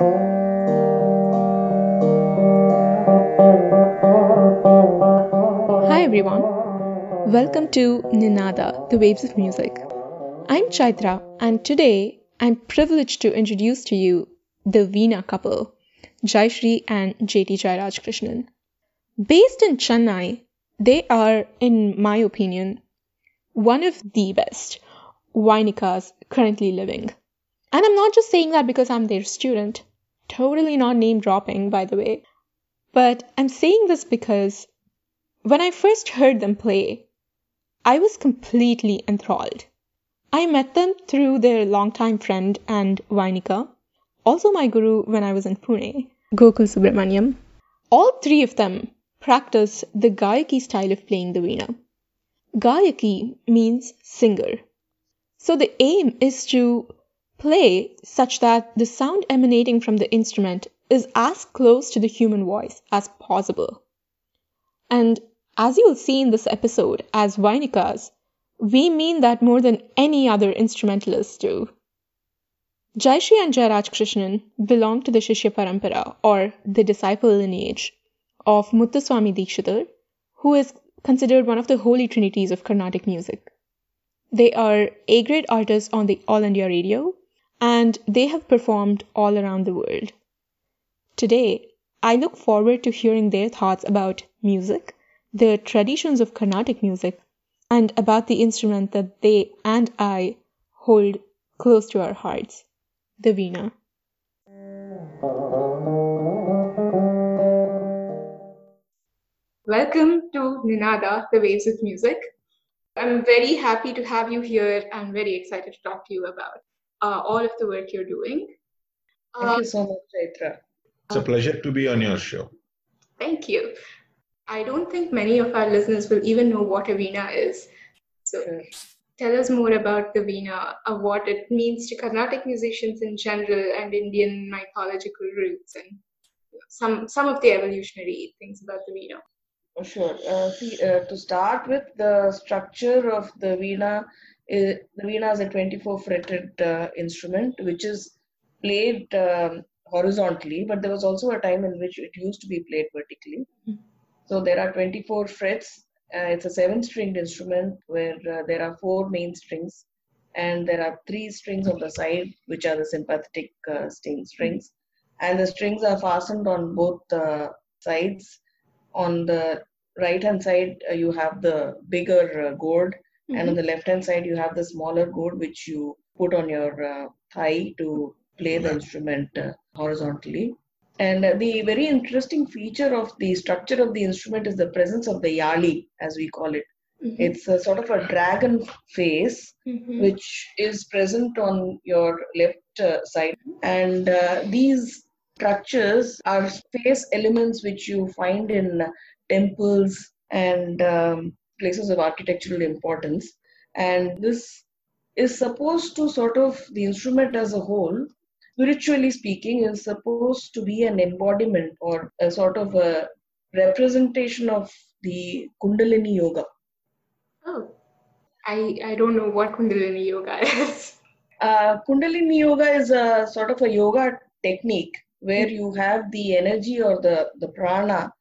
Hi everyone. Welcome to Ninada, the Waves of Music. I'm Chaitra, and today I'm privileged to introduce to you the Veena couple, Jayashree and JT Jairaj Krishnan. Based in Chennai, they are, in my opinion, one of the best Vainikas currently living. And I'm not just saying that because I'm their student, totally not name dropping, by the way, but I'm saying this because when I first heard them play, I was completely enthralled. I met them through their longtime friend and Vainika, also my guru when I was in Pune, Gokul Subramaniam. All three of them practice the Gayaki style of playing the veena. Gayaki means singer. So the aim is to play such that the sound emanating from the instrument is as close to the human voice as possible. And as you'll see in this episode, as Vainikas, we mean that more than any other instrumentalists do. Jayashree and Jairaj Krishnan belong to the Shishya Parampara, or the disciple lineage, of Muthuswami Dikshitar, who is considered one of the holy trinities of Carnatic music. They are A grade artists on the All India Radio, and they have performed all around the world. Today, I look forward to hearing their thoughts about music the traditions of Carnatic music, and about the instrument that they and I hold close to our hearts, the veena. Welcome to Ninada, the Waves of Music. I'm very happy to have you here. I'm very excited to talk to you about uh, all of the work you're doing. Thank you so much, Chaitra. It's a pleasure to be on your show. Thank you. I don't think many of our listeners will even know what a veena is. So tell us more about the veena, uh, what it means to Carnatic musicians in general and Indian mythological roots and some some of the evolutionary things about the veena. Oh, sure. Uh, see, uh, to start with, the structure of the veena, is, the veena is a 24 fretted uh, instrument which is played um, horizontally, but there was also a time in which it used to be played vertically. Mm-hmm so there are 24 frets. Uh, it's a seven stringed instrument where uh, there are four main strings and there are three strings on the side, which are the sympathetic uh, string strings. And the strings are fastened on both sides. On the right hand side, uh, you have the bigger uh, gourd, mm-hmm. and on mm-hmm. the left hand side, you have the smaller gourd, which you put on your uh, thigh to play the instrument horizontally. And the very interesting feature of the structure of the instrument is the presence of the yali, as we call it. Mm-hmm. It's a sort of a dragon face, mm-hmm. which is present on your left uh, side. And uh, these structures are face elements which you find in temples and um, places of architectural importance. And this is supposed to sort of, the instrument as a whole, spiritually speaking, is supposed to be an embodiment or a sort of a representation of the Kundalini Yoga. Oh, I, I don't know what Kundalini Yoga is. Uh, Kundalini Yoga is a sort of a yoga technique where you have the energy or the, the prana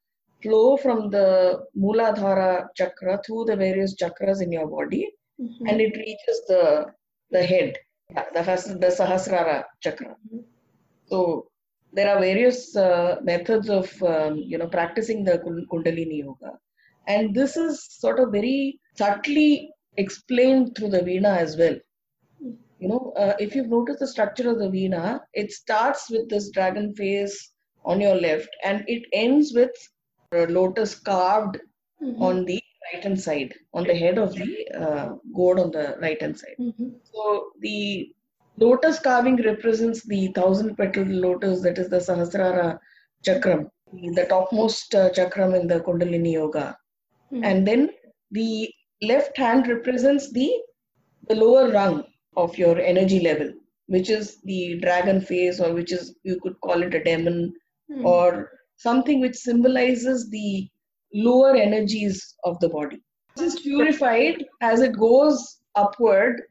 flow from the Muladhara chakra through the various chakras in your body mm-hmm. and it reaches the, the head the, the Sahasrara chakra. So there are various uh, methods of um, you know practicing the Kundalini yoga, and this is sort of very subtly explained through the Veena as well. You know, uh, if you've noticed the structure of the Veena, it starts with this dragon face on your left, and it ends with lotus carved mm-hmm. on the right hand side, on the head of the uh, gourd on the right hand side. Mm-hmm. So the lotus carving represents the thousand petal lotus, that is the Sahasrara chakram, the topmost uh, chakram in the Kundalini Yoga. Mm-hmm. And then the left hand represents the, the lower rung of your energy level, which is the dragon face, or which is, you could call it a demon, mm-hmm. or something which symbolizes the lower energies of the body. This is purified as it goes upward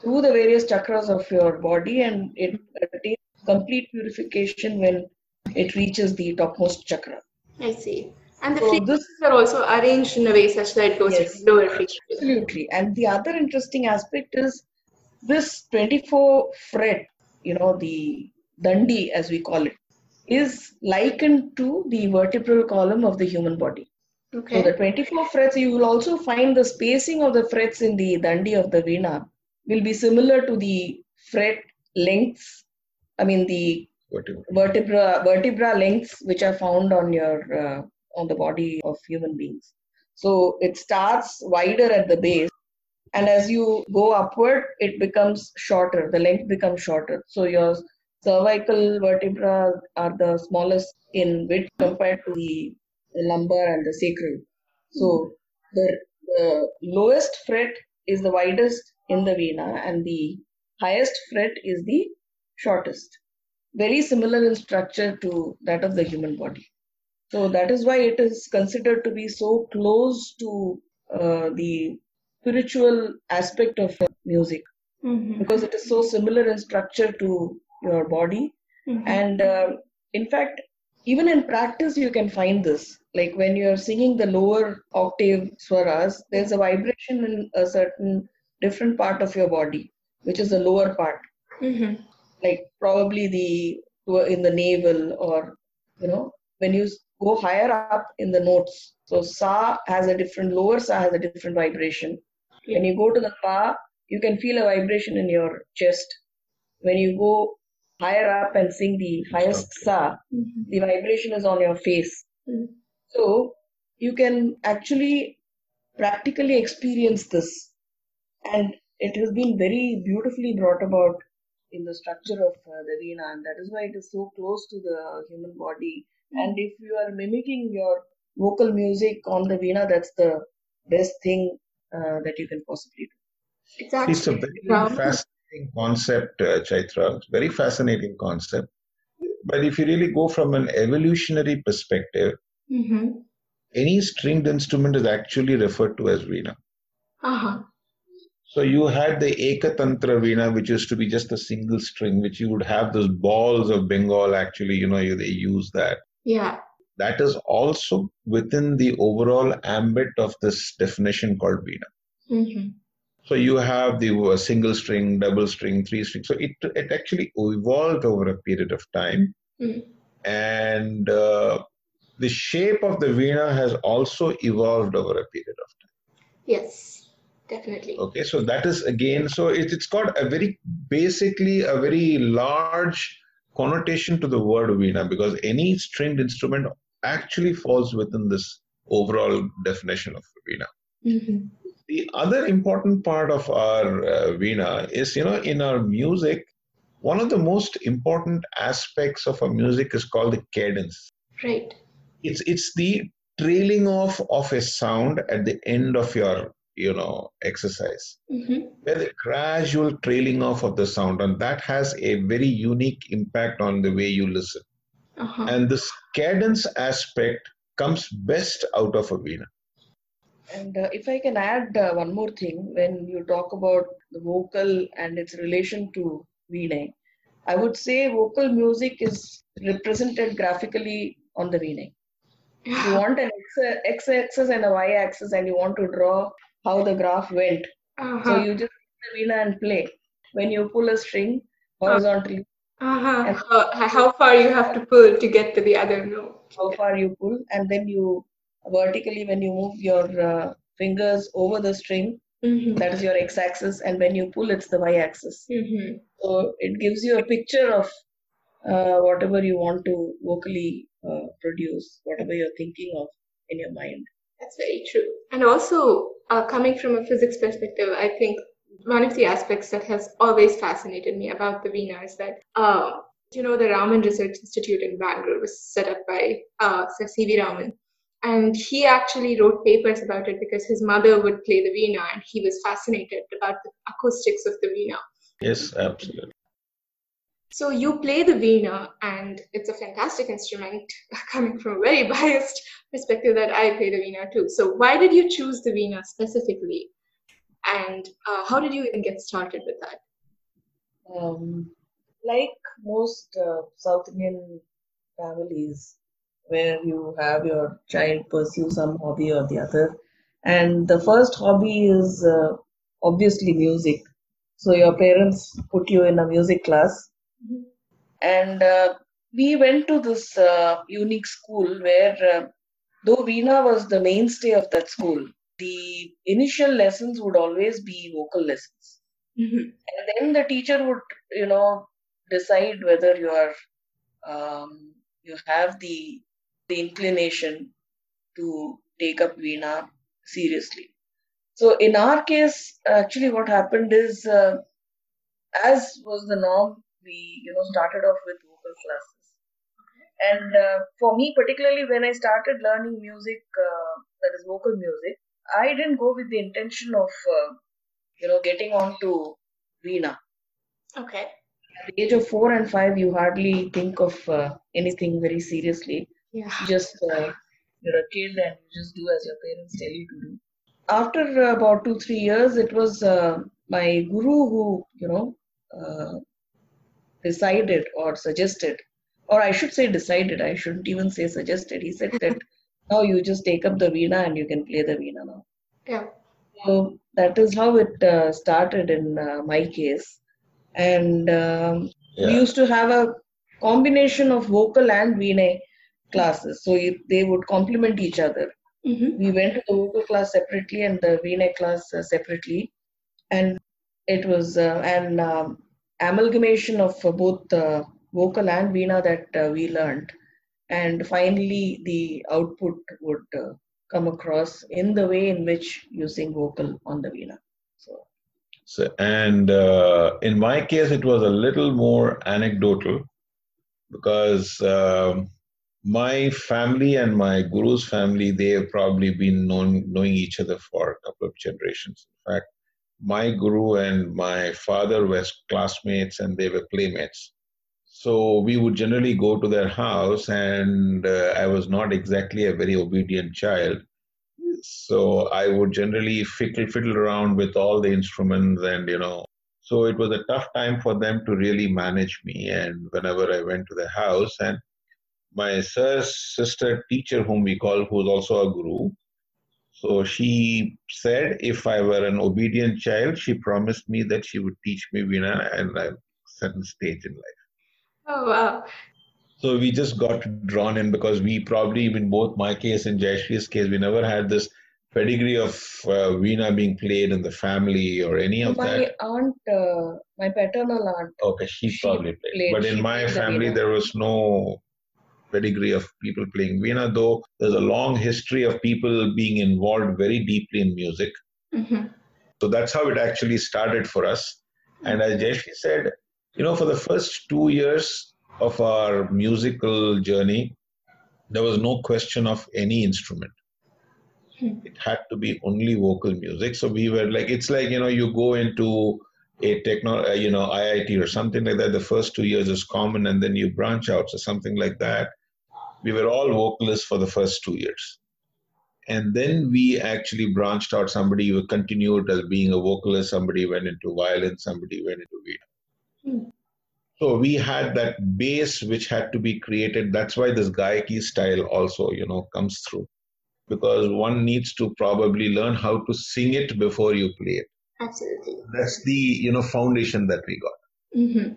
through the various chakras of your body and it attains complete purification when it reaches the topmost chakra. I see. And the So frequencies are also arranged in a way such that it goes Yes. lower frequency. Absolutely. And the other interesting aspect is this 24 fret, you know, the dandi as we call it, is likened to the vertebral column of the human body. Okay. So the 24 frets, you will also find the spacing of the frets in the dandi of the veena will be similar to the fret lengths. I mean the Whatever. vertebra vertebra lengths which are found on your uh, on the body of human beings. So it starts wider at the base, and as you go upward, it becomes shorter. The length becomes shorter. So your cervical vertebra are the smallest in width compared to the, lumbar and the sacral. So the, the lowest fret is the widest in the veena, and the highest fret is the shortest very similar in structure to that of the human body. So that is why it is considered to be so close to uh, the spiritual aspect of music Mhm. because it is so similar in structure to your body. Mhm. And uh, in fact, even in practice, you can find this. Like when you're singing the lower octave swaras, there's a vibration in a certain different part of your body, which is the lower part Mhm. like probably the in the navel or you know when you go higher up in the notes so sa has a different lower sa has a different vibration when you go to the pa you can feel a vibration in your chest when you go higher up and sing the highest sa. Mhm. the vibration is on your face. Mm. so you can actually practically experience this. And it has been very beautifully brought about in the structure of uh, the veena and that is why it is so close to the human body. And if you are mimicking your vocal music on the veena that's the best thing uh, that you can possibly do. It's actually It's a very grounding. fascinating concept, uh, Chaitra. Very fascinating concept. But if you really go from an evolutionary perspective, Mhm. any stringed instrument is actually referred to as veena. Uh-huh. So you had the Ekatantra veena, which used to be just a single string, which you would have those Bauls of Bengal. Actually, you know, you- they use that. Yeah. That is also within the overall ambit of this definition called veena. Mhm. So you have the uh, single string, double string, three string. So it it actually evolved over a period of time, Mm. and uh, the shape of the veena has also evolved over a period of time. Yes, definitely. Okay, so that is again, so it, it's got a very basically a very large connotation to the word veena because any stringed instrument actually falls within this overall definition of veena. Mhm. The other important part of our uh, veena is, you know, in our music, one of the most important aspects of our music is called the cadence. Right. It's it's the trailing off of a sound at the end of your, you know, exercise. mm-hmm. Where the gradual trailing off of the sound, and that has a very unique impact on the way you listen. Uh-huh. And this cadence aspect comes best out of a veena. And uh, if I can add uh, one more thing, when you talk about the vocal and its relation to Veena, I would say vocal music is represented graphically on the Veena. If you want an x, axis and a y axis and you want to draw how the graph went, so Uh-huh. you just the Veena and play. When you pull a string horizontally, Uh-huh. How, how far you have to pull to get to the other note. how far you pull, and then you vertically, when you move your uh, fingers over the string, Mhm. that is your x-axis and when you pull it's the y-axis Mhm. so it gives you a picture of uh, whatever you want to vocally uh, produce whatever you're thinking of in your mind That's very true. And also, uh, coming from a physics perspective, I think one of the aspects that has always fascinated me about the Veena is that, uh, you know, the Raman Research Institute in Bangalore was set up by uh, Sir C.V. Raman. And he actually wrote papers about it because his mother would play the Veena and he was fascinated about the acoustics of the Veena. Yes, absolutely. So you play the Veena, and it's a fantastic instrument. Coming from a very biased perspective, that I play the Veena too. So why did you choose the Veena specifically, and uh, how did you even get started with that? um, like most uh, South Indian families, where you have your child pursue some hobby or the other, and the first hobby is uh, obviously music. So your parents put you in a music class, Mhm. and uh, we went to this uh, unique school where, uh, though Veena was the mainstay of that school, the initial lessons would always be vocal lessons Mhm. and then the teacher would you know decide whether you are um, you have the the inclination to take up veena seriously so in our case actually what happened is uh, as was the norm we you know started off with vocal classes and uh, for me particularly when i started learning music uh, that is vocal music i didn't go with the intention of uh, you know getting on to veena Okay. at the age of four and five, you hardly think of uh, anything very seriously. Yeah. Just uh, you're a kid and you just do as your parents tell you to do. After uh, about two three years, it was uh, my guru who you know uh, decided or suggested, or I should say decided. I shouldn't even say suggested. He said that now you just take up the veena and you can play the veena now. Yeah. So that is how it uh, started in uh, my case. And um, we used to have a combination of vocal and Veena classes. So it, they would complement each other. Mm-hmm. We went to the vocal class separately and the Veena class uh, separately. And it was uh, an um, amalgamation of uh, both uh, vocal and Veena that uh, we learned. And finally, the output would uh, come across in the way in which you sing vocal on the Veena. So, So, and uh, in my case, it was a little more anecdotal because um, my family and my guru's family, they have probably been known, knowing each other for a couple of generations. In fact, my guru and my father were classmates and they were playmates. So we would generally go to their house, and uh, I was not exactly a very obedient child. So I would generally fiddle fiddle around with all the instruments, and you know, so it was a tough time for them to really manage me. And whenever I went to the house, and my sir's sister teacher, whom we call, who's also a guru, so she said if I were an obedient child, she promised me that she would teach me Veena and a certain stage in life. Oh wow. So we just got drawn in because we probably, in both my case and Jayashri's case, we never had this pedigree of uh, Veena being played in the family or any of my that. My aunt, uh, my paternal aunt, Okay, she, she probably played. played- But in my family, there was no pedigree of people playing Veena, though there's a long history of people being involved very deeply in music. Mm-hmm. So that's how it actually started for us. And as Jayashri said, you know, for the first two years of our musical journey, there was no question of any instrument. Hmm. It had to be only vocal music. So we were like, it's like, you know, you go into a techno, uh, you know, IIT or something like that. The first two years is common and then you branch out. So something like that. We were all vocalists for the first two years. And then we actually branched out. Somebody continued as being a vocalist, somebody went into violin, somebody went into Veena. Hmm. So we had that base which had to be created. That's why this Gayaki style also, you know, comes through. Because one needs to probably learn how to sing it before you play it. Absolutely. That's the, you know, foundation that we got. Mm-hmm.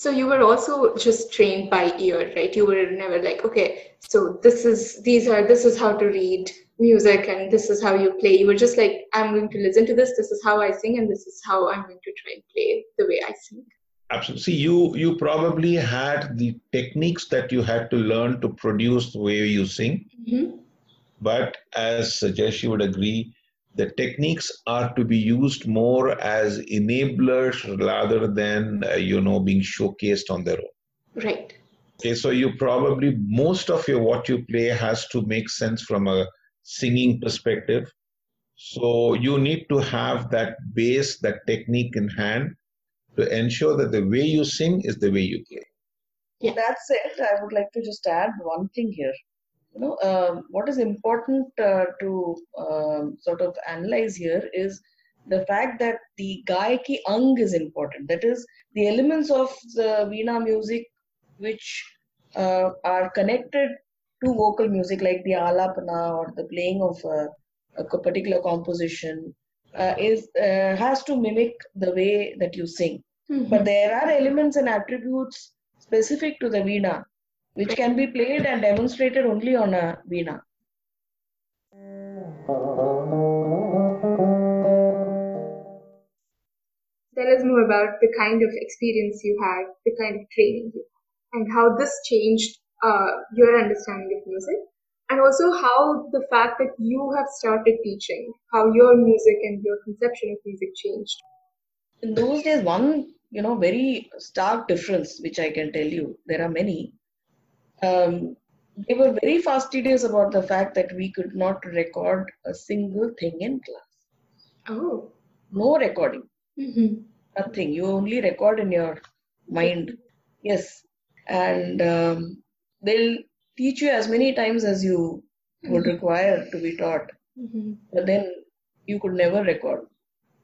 So you were also just trained by ear, right? You were never like, okay, so this is these are this is how to read music and this is how you play. You were just like, I'm going to listen to this. This is how I sing, and this is how I'm going to try and play the way I sing. Absolutely. See, you you probably had the techniques that you had to learn to produce the way you sing. Mm-hmm. But as Jayashree would agree, the techniques are to be used more as enablers rather than uh, you know being showcased on their own. Right. Okay, so you probably most of your what you play has to make sense from a singing perspective. So you need to have that base, that technique in hand to ensure that the way you sing is the way you play. Yeah. That said, I would like to just add one thing here. You know, um, what is important uh, to um, sort of analyze here is the fact that the Gayaki Ang is important. That is, the elements of the Veena music which uh, are connected to vocal music, like the alapana or the playing of a, a particular composition, uh, is uh, has to mimic the way that you sing. Mm-hmm. But there are elements and attributes specific to the Veena which can be played and demonstrated only on a Veena. Tell us more about the kind of experience you had, the kind of training you had, and how this changed uh, your understanding of music, and also how the fact that you have started teaching, how your music and your conception of music changed. In those days, one you know very stark difference, which I can tell you, there are many. Um, they were very fastidious about the fact that we could not record a single thing in class. Oh. No recording. Mm-hmm. Nothing. You only record in your mind. Yes. And um, they'll teach you as many times as you would require to be taught. Mm-hmm. But then you could never record.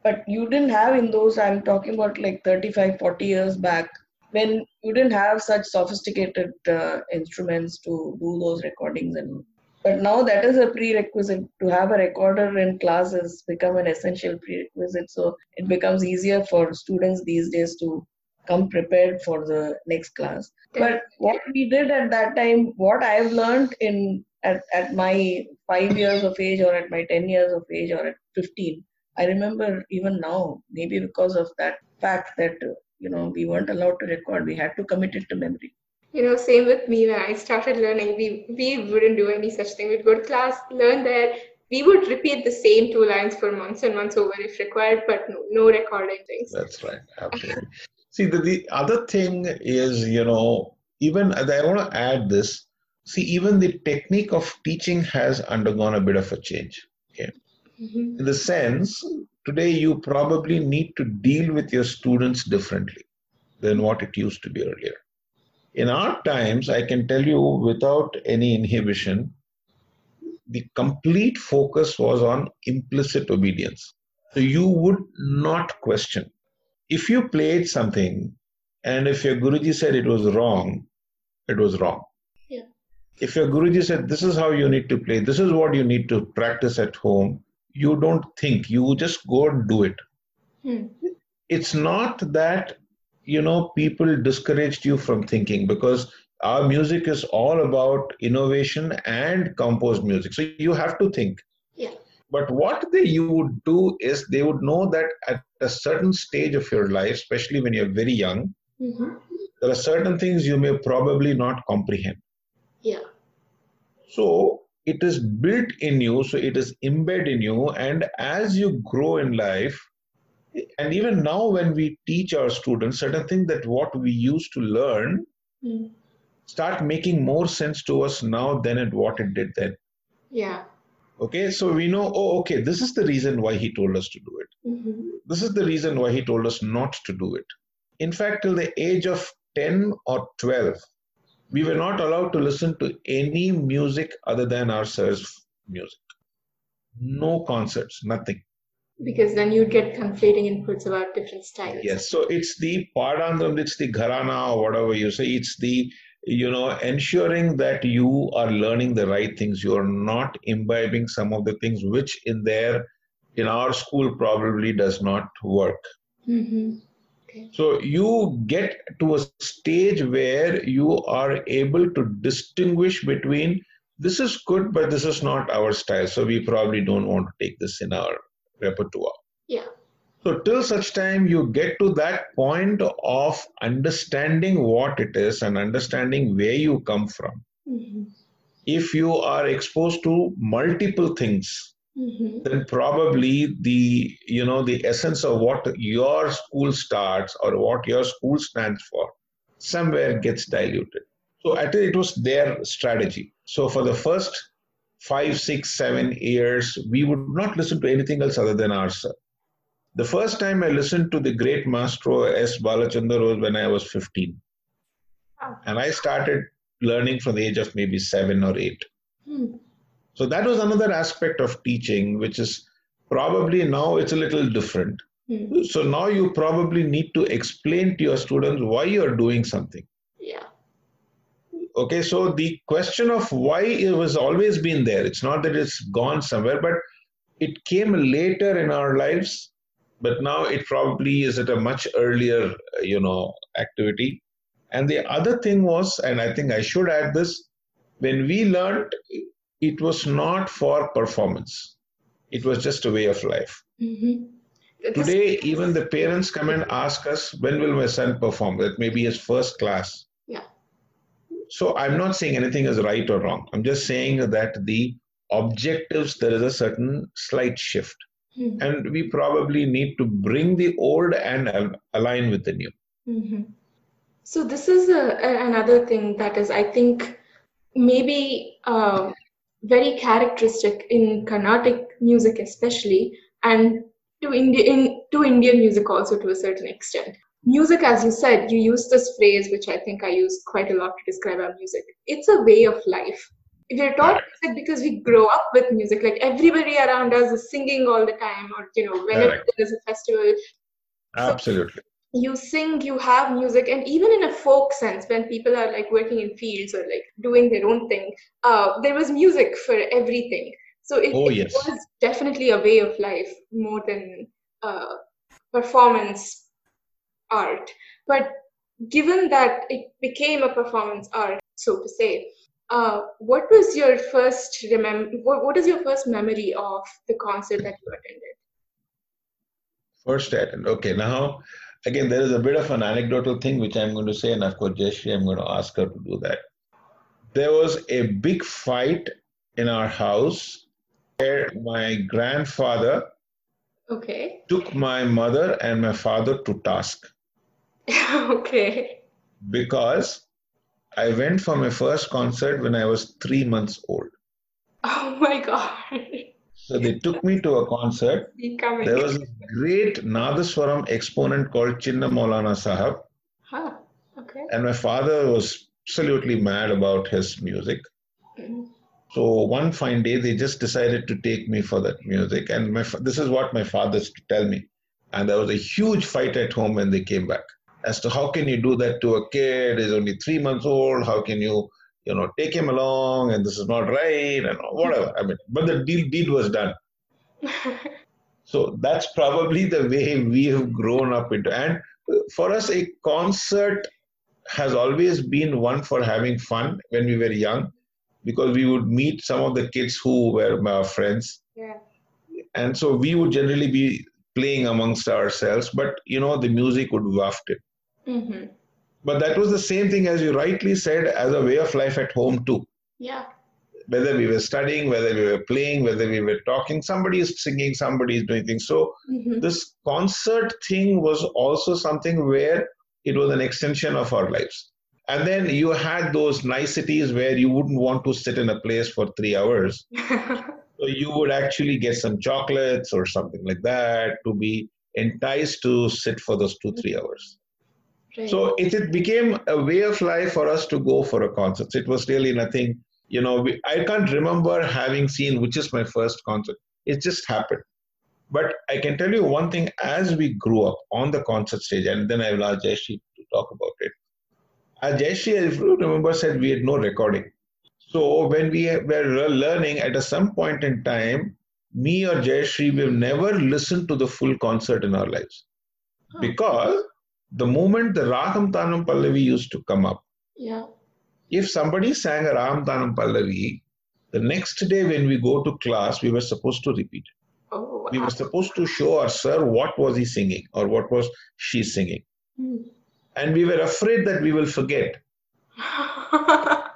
But you didn't have in those, I'm talking about like 35, 40 years back, when you didn't have such sophisticated uh, instruments to do those recordings and but now that is a prerequisite to have a recorder in class has become an essential prerequisite. So it becomes easier for students these days to come prepared for the next class. But what we did at that time what i've learned in at, at my five years of age or at my 10 years of age or at 15 i remember even now maybe because of that fact that you know we weren't allowed to record. We had to commit it to memory. You know same with me. When i started learning we we wouldn't do any such thing. We'd go to class learn there. We would repeat the same two lines for months and months over if required but no, no recording things. That's right. Absolutely. See the, the other thing is you know even i want to add this. See even the technique of teaching has undergone a bit of a change okay? Mm-hmm. in the sense today you probably need to deal with your students differently than what it used to be earlier in our times, I can tell you without any inhibition, the complete focus was on implicit obedience. So you would not question. If you played something and if your Guruji said it was wrong, it was wrong. Yeah. If your Guruji said this is how you need to play, this is what you need to practice at home, you don't think, you just go and do it. Hmm. It's not that you know people discouraged you from thinking because our music is all about innovation and composed music so you have to think yeah but what they you would do is they would know that at a certain stage of your life especially when you're very young mm-hmm. there are certain things you may probably not comprehend yeah so it is built in you so it is embedded in you and as you grow in life and even now when we teach our students certain things that what we used to learn mm. start making more sense to us now than it what it did then yeah okay so we know oh okay this is the reason why he told us to do it mm-hmm. this is the reason why he told us not to do it in fact till the age of 10 or 12 we were not allowed to listen to any music other than our sir's music no concerts nothing because then you'd get conflating inputs about different styles. Yes, so it's the padandram, it's the gharana or whatever you say. It's the you know ensuring that you are learning the right things. You are not imbibing some of the things which in there in our school probably does not work. Mm-hmm. Okay. So you get to a stage where you are able to distinguish between this is good, but this is not our style. So we probably don't want to take this in our repertoire. Yeah. So, till such time you get to that point of understanding what it is and understanding where you come from, mm-hmm. if you are exposed to multiple things, mm-hmm. then probably the you know the essence of what your school starts or what your school stands for somewhere gets diluted. So, I think it was their strategy. So, for the first five, six, seven years, we would not listen to anything else other than our sir. The first time I listened to the great maestro S. Balachander was when I was 15. Oh. And I started learning from the age of maybe seven or eight. Hmm. So that was another aspect of teaching, which is probably now it's a little different. Hmm. So now you probably need to explain to your students why you're doing something. Yeah. Okay, so the question of why it was always been there. It's not that it's gone somewhere, but it came later in our lives. But now it probably is at a much earlier, you know, activity. And the other thing was, and I think I should add this, when we learned, it was not for performance. It was just a way of life. Mm-hmm. Today, even the parents come and ask us, when will my son perform? That may be his first class. Yeah. So I'm not saying anything is right or wrong. I'm just saying that the objectives, there is a certain slight shift. Mhm. And we probably need to bring the old and al- align with the new. Mm-hmm. So this is a, a- another thing that is, I think, maybe uh, very characteristic in Carnatic music, especially, and to India, in to Indian music also to a certain extent. Music, as you said, you use this phrase, which I think I use quite a lot to describe our music. It's a way of life. If you're taught music because we grow up with music, like everybody around us is singing all the time, or you know, whenever there's a festival, Absolutely. You sing, you have music, and even in a folk sense, when people are like working in fields or like doing their own thing, uh, there was music for everything. So it, Oh, it was definitely a way of life more than uh, performance art. But given that it became a performance art, so to say, uh, what was your first remem- what, what is your first memory of the concert that you attended? First attend. Okay, now again, there is a bit of an anecdotal thing which I'm going to say, and of course, Jayashree, I'm going to ask her to do that. There was a big fight in our house where my grandfather Okay. took my mother and my father to task okay. because I went for my first concert when I was three months old. Oh my god. So they took me to a concert. There was a great Nadaswaram exponent called Chinna Maulana Sahab. Huh. Okay. and my father was absolutely mad about his music. Mm. So one fine day, they just decided to take me for that music, and my this is what my father used to tell me. And there was a huge fight at home when they came back as to how can you do that to a kid? He's only three months old. How can you, you know, take him along? And this is not right, and whatever. I mean, but the deal deed was done. So that's probably the way we have grown up into. And for us, a concert has always been one for having fun when we were young, because we would meet some of the kids who were our friends, yeah. and so we would generally be playing amongst ourselves. But you know, the music would waft it. hmm But that was the same thing as you rightly said, as a way of life at home too. Yeah. Whether we were studying, whether we were playing, whether we were talking, somebody is singing, somebody is doing things. So hmm this concert thing was also something where it was an extension of our lives. And then you had those niceties where you wouldn't want to sit in a place for three hours. So you would actually get some chocolates or something like that to be enticed to sit for those two, three hours. Right. So it, it became a way of life for us to go for a concert. It was really nothing, you know, we, I can't remember having seen which is my first concert. It just happened. But I can tell you one thing as we grew up on the concert stage, and then I will ask Jayashree to talk about it. As Jayashree, if you remember, said we had no recording. So when we were learning at a some point in time, me or Jayashree, we've never listened to the full concert in our lives. Huh. Because the moment the Ragam Tanam Pallavi used to come up, yeah. if somebody sang a Ragam Tanam Pallavi, the next day when we go to class, we were supposed to repeat. it. Oh. We were supposed to show our sir what was he singing or what was she singing. Hmm. And we were afraid that we will forget. oh,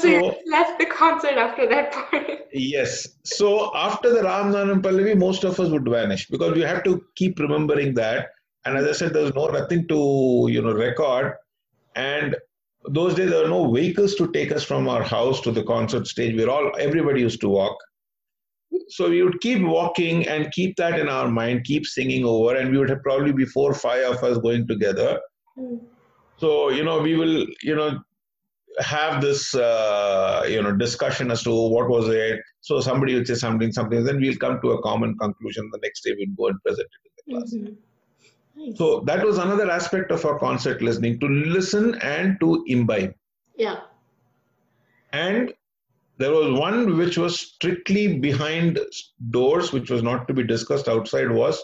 so, you So- just left the concert after that point. Yes. So after the Ragam Tanam Pallavi, most of us would vanish because we have to keep remembering that. And as I said, there's no nothing to you know record. And those days there were no vehicles to take us from our house to the concert stage. We're all everybody used to walk. So we would keep walking and keep that in our mind, keep singing over, and we would have probably be four, five of us going together. Hmm. So, you know, we will, you know, have this uh, you know discussion as to what was it. So somebody would say something, something, then we'll come to a common conclusion. The next day we'd go and present it in the class. Mhm. Nice. So that was another aspect of our concert listening to listen and to imbibe. yeah. And there was one which was strictly behind doors, which was not to be discussed outside. Was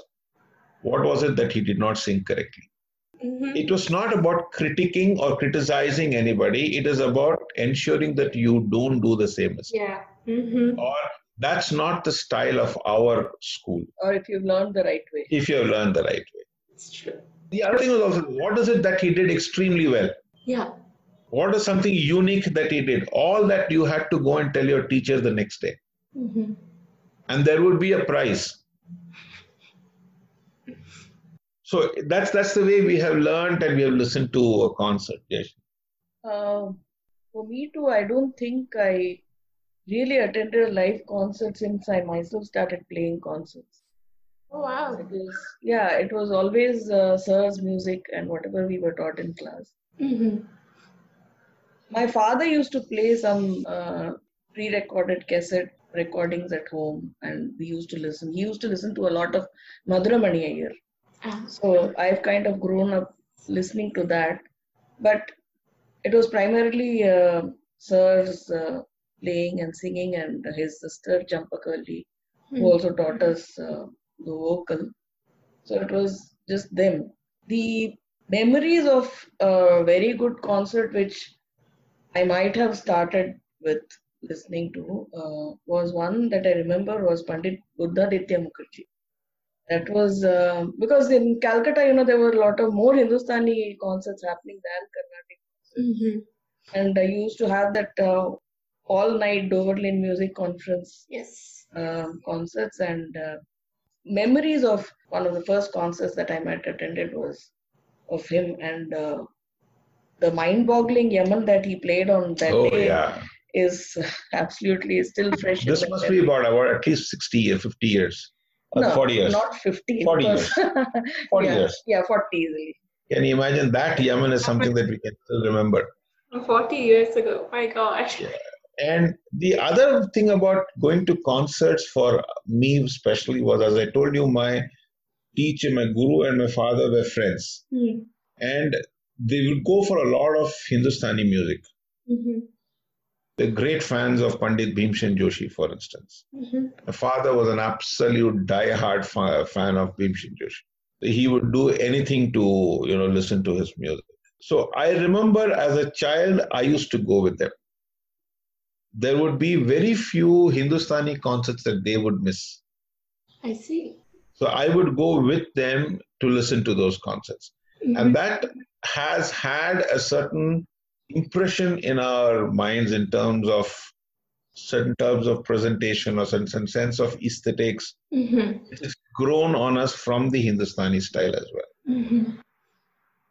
what was it that he did not sing correctly? Mhm. It was not about critiquing or criticizing anybody. It is about ensuring that you don't do the same mistake. Yeah. Mhm. Or that's not the style of our school. Or if you've learned the right way. If you have learned the right way. It's true. The other thing was also what is it that he did extremely well? Yeah. What is something unique that he did? All that you had to go and tell your teacher the next day. Mhm. and there would be a prize. So that's that's the way we have learned and we have listened to a concert. Yes. Uh, for me too, I don't think I really attended a live concert since I myself started playing concerts. Oh wow. It was, yeah, it was always uh, sir's music and whatever we were taught in class. Mhm. My father used to play some uh, pre-recorded cassette recordings at home, and we used to listen. He used to listen to a lot of Madurai Mani Iyer. Ah. So I've kind of grown up listening to that, but it was primarily uh, Sir's uh, playing and singing, and his sister Champakalli, who also taught us uh, the vocal. So it was just them. The memories of a very good concert, which I might have started with listening to, uh, was one that I remember was Pandit Buddhaditya Mukherjee. That was uh, because in Calcutta, you know, there were a lot of more Hindustani concerts happening than Carnatic. Mhm. And I used to have that uh, all night Dover Lane Music Conference Yes. um, concerts and uh, memories of one of the first concerts that I might attended was of him and uh, the mind-boggling Yaman that he played on that Oh day yeah. is absolutely still fresh. in This must memory. be about about at least 60 or 50 years. Or no, 40 years. not 50. 40 because- 40 yeah, years. Yeah, 40 easily. Can you imagine that Yaman is something that we can still remember. 40 years ago. My gosh. And the other thing about going to concerts for me especially was as I told you, my teacher, my guru, and my father were friends. Mhm. And they would go for a lot of Hindustani music. Mhm. They're great fans of Pandit Bhimsen Joshi, for instance. Mhm. My father was an absolute die-hard fa- fan of Bhimsen Joshi. He would do anything to, you know, listen to his music. So I remember as a child, I used to go with them. There would be very few Hindustani concerts that they would miss. I see. So I would go with them to listen to those concerts. Mhm. And that has had a certain impression in our minds in terms of certain terms of presentation or certain, sense of aesthetics. Mhm. It's grown on us from the Hindustani style as well. Mhm.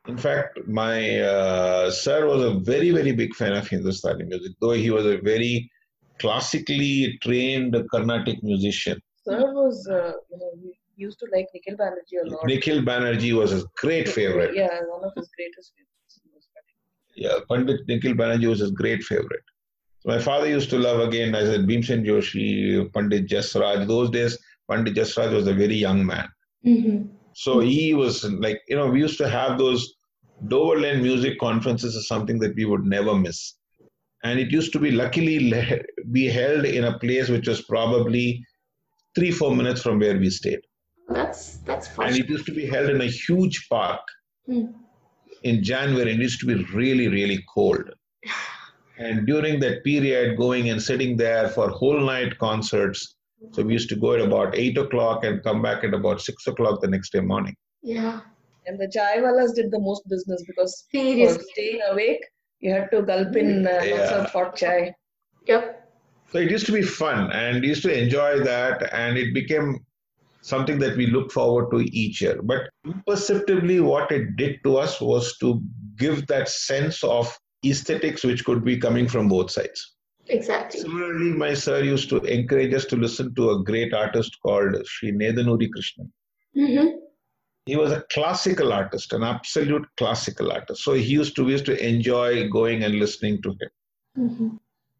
In fact, my uh, sir was a very, very big fan of Hindustani music, though he was a very classically trained Carnatic musician. Sir was, uh, you know, we used to like Nikhil Banerjee a lot. Nikhil Banerjee was his great favorite. Yeah, one of his greatest favorites. Yeah, Pandit Nikhil Banerjee was his great favorite. So my father used to love again, I said, Bhimsen Joshi, Pandit Jasraj. Those days, Pandit Jasraj was a very young man. Mhm. So he was like, you know, we used to have those Dover Lane music conferences is something that we would never miss. And it used to be luckily le- be held in a place which was probably three, four minutes from where we stayed. That's that's And it used to be held in a huge park Mm. in January. It used to be really, really cold. And during that period, going and sitting there for whole night concerts. So we used to go at about eight o'clock and come back at about six o'clock the next day morning. Yeah. And the chai walas did the most business because for Seriously. staying awake, you had to gulp in uh, lots of hot chai. Yep. So it used to be fun and used to enjoy that, and it became something that we look forward to each year. But imperceptibly, what it did to us was to give that sense of aesthetics which could be coming from both sides. Exactly. Similarly, my sir used to encourage us to listen to a great artist called Sri Nedunuri Krishnan. Mm-hmm. He was a classical artist, an absolute classical artist. So he used to we used to enjoy going and listening to him. Mm-hmm.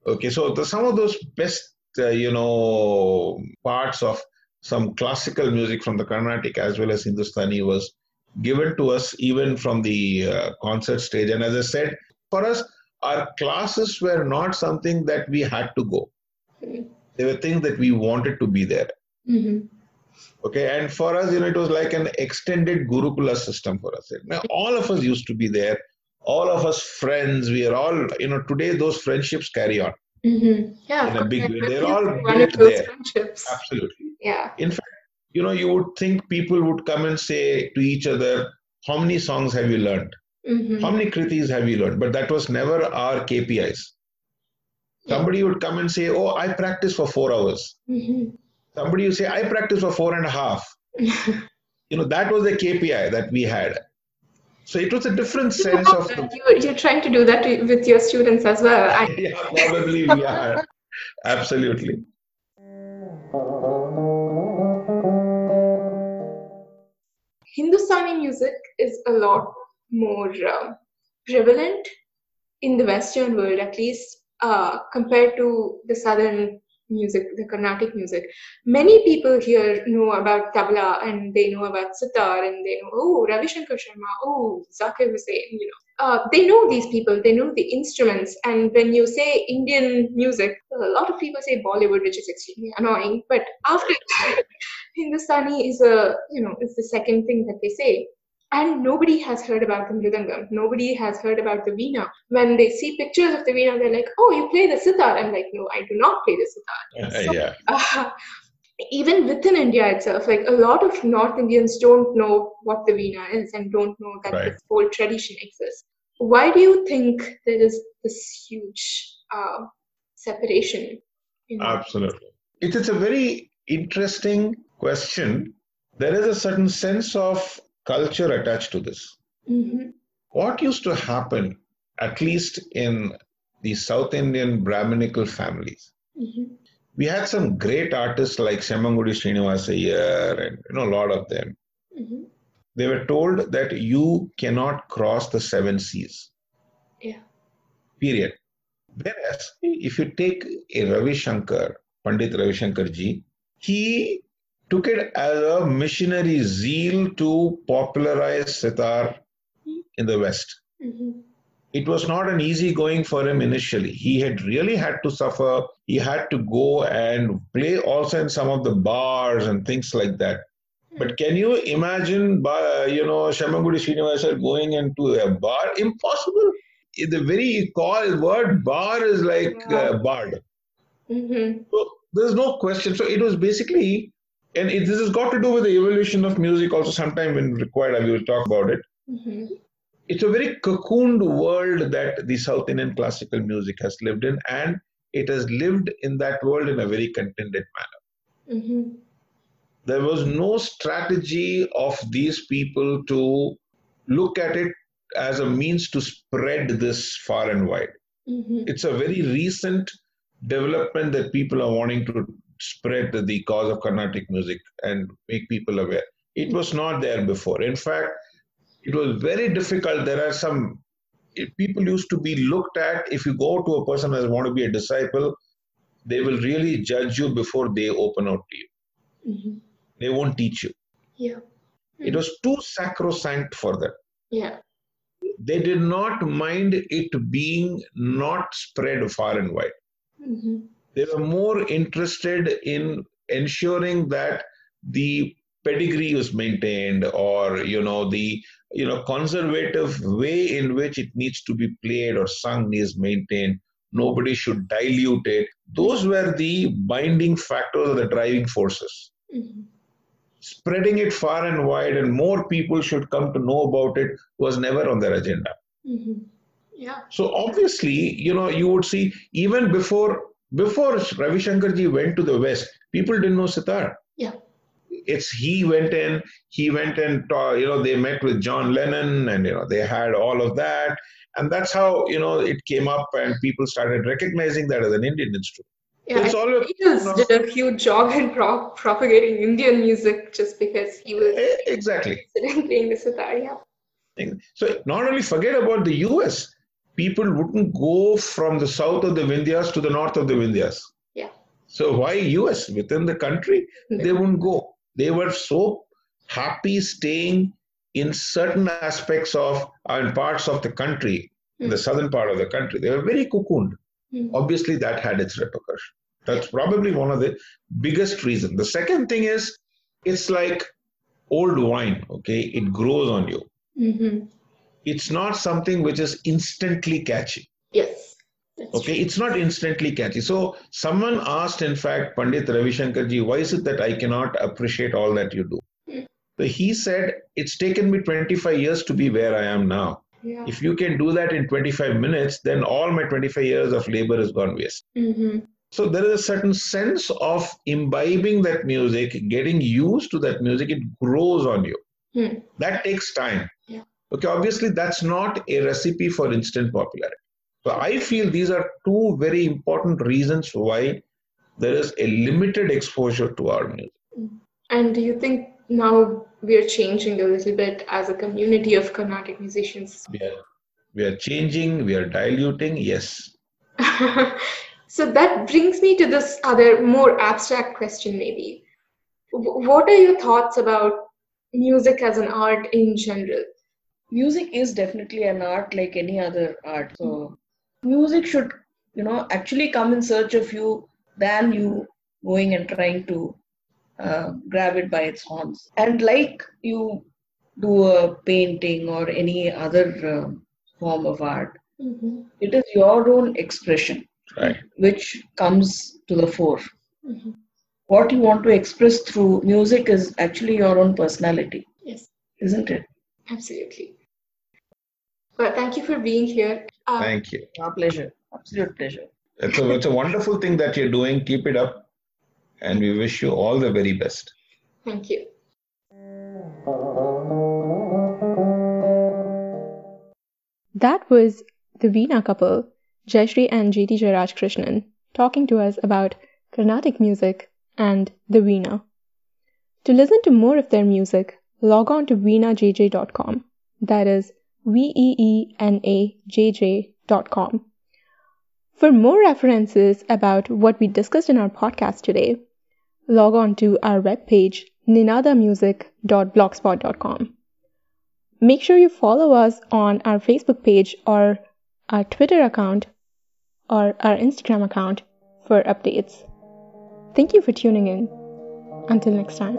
Okay, so the, some of those best uh, you know parts of some classical music from the Carnatic as well as Hindustani was given to us even from the uh, concert stage. And as I said, for us, our classes were not something that we had to go. They were things that we wanted to be there. Mm-hmm. Okay, and for us, you know, it was like an extended Gurukula system for us. Now, all of us used to be there. All of us friends. We are all, you know, today those friendships carry on Mm-hmm. Yeah, in a big way. They're all one built of those there. friendships. Absolutely. Yeah. In fact, you know, you would think people would come and say to each other, "How many songs have you learned? Mm-hmm. How many kritis have you learned?" But that was never our KPIs. Somebody would come and say, "Oh, I practice for four hours." Mm-hmm. Somebody you say, "I practice for four and a half." You know, that was the KPI that we had. So it was a different sense of you're, you're trying to do that with your students as well. I, yeah, probably we are. Absolutely. Hindustani music is a lot more um prevalent in the Western world, at least uh, compared to the Southern music, the Carnatic music. Many people here know about tabla and they know about sitar and they know, oh, Ravi Shankar Sharma, oh, Zakir Hussain, you know. Uh, they know these people, they know the instruments. And when you say Indian music, a lot of people say Bollywood, which is extremely annoying. But after Hindustani is a, you know, is the second thing that they say and nobody has heard about the mridangam. Nobody has heard about the veena. When they see pictures of the veena, they're like, "Oh, you play the sitar." I'm like, "No, I do not play the sitar." So, yeah. uh, even within India itself, like a lot of North Indians don't know what the veena is and don't know that Right. this whole tradition exists. Why do you think there is this huge uh, separation? Absolutely. It is a very interesting question. There is a certain sense of culture attached to this. Mhm. What used to happen, at least in the South Indian Brahminical families, Mhm. we had some great artists like Semmangudi Srinivasa Iyer and you know a lot of them. Mhm. They were told that you cannot cross the seven seas. Yeah. Period. Whereas if you take a Ravi Shankar, Pandit Ravi Shankar ji, he took it as a missionary zeal to popularize sitar in the West. Mhm. It was not an easy going for him initially. He had really had to suffer. He had to go and play also in some of the bars and things like that. But can you imagine, you know, Semmangudi Srinivasa going into a bar? Impossible. The very call word bar is like uh, bard. Mhm. So there's no question. So it was basically, and it, this has got to do with the evolution of music also. Sometime when required, I will talk about it. Mhm. It's a very cocooned world that the South Indian classical music has lived in, and it has lived in that world in a very contented manner. Mhm. There was no strategy of these people to look at it as a means to spread this far and wide. Mhm. It's a very recent development that people are wanting to spread the, cause of Carnatic music and make people aware. It was not there before. In fact, it was very difficult. There are some people used to be looked at. If you go to a person that want to be a disciple, they will really judge you before they open out to you. Mhm. They won't teach you. Yeah. It was too sacrosanct for them. Yeah. They did not mind it being not spread far and wide. Mhm. They were more interested in ensuring that the pedigree was maintained or you know the you know conservative way in which it needs to be played or sung is maintained nobody should dilute it those were the binding factors or the driving forces Mhm. spreading it far and wide and more people should come to know about it was never on their agenda Mhm. Yeah. so obviously, you know, you would see even before before Ravi Shankarji went to the West, people didn't know sitar. Yeah. It's he went in, he went and you know they met with John Lennon and you know they had all of that, and that's how you know it came up and people started recognizing that as an Indian instrument. Yeah, It's all Beatles did a huge job in pro- propagating Indian music just because he was Eh, Exactly. playing the sitar. Yeah. So not only forget about the US, people wouldn't go from the south of the Vindhyas to the north of the Vindhyas. Yeah. So why US within the country? They wouldn't go. They were so happy staying in certain aspects of and parts of the country, in the southern part of the country. They were very cocooned. Mm. Obviously, that had its repercussion. That's probably one of the biggest reasons. The second thing is, it's like old wine. Okay, it grows on you Mm-hmm. It's not something which is instantly catchy Yes. Okay it's not instantly catchy so someone asked in fact pandit ravi shankar why is it that i cannot appreciate all that you do Hmm. so he said it's taken me 25 years to be where i am now. Yeah. if you can do that in 25 minutes then all my 25 years of labor has gone waste Mm-hmm. so there is a certain sense of imbibing that music getting used to that music it grows on you Hmm. that takes time Yeah. Okay obviously that's not a recipe for instant popularity so i feel these are two very important reasons why there is a limited exposure to our music mm. And do you think now we're changing a little bit as a community of Carnatic musicians? we are we are changing we are diluting yes so that brings me to this other more abstract question, maybe. What are your thoughts about music as an art in general? Music is definitely an art like any other art. So music should, you know, actually come in search of you than you going and trying to uh, grab it by its horns. And like you do a painting or any other uh, form of art, Mm-hmm. it is your own expression right which comes to the fore. Mm-hmm. What you want to express through music is actually your own personality, Yes, isn't it? absolutely. But thank you for being here. Uh, thank you Our pleasure, absolute pleasure. it's a, it's a wonderful thing that you're doing keep it up and we wish you all the very best thank you. That was the Veena couple, Jayashree and JT Jairaj Krishnan, talking to us about Carnatic music and the Veena. To listen to more of their music, log on to veenajj.com. That is V E E N A J J.com. For more references about what we discussed in our podcast today, log on to our webpage ninadamusic.blogspot.com. Make sure you follow us on our Facebook page or our Twitter account or our Instagram account for updates. Thank you for tuning in. Until next time.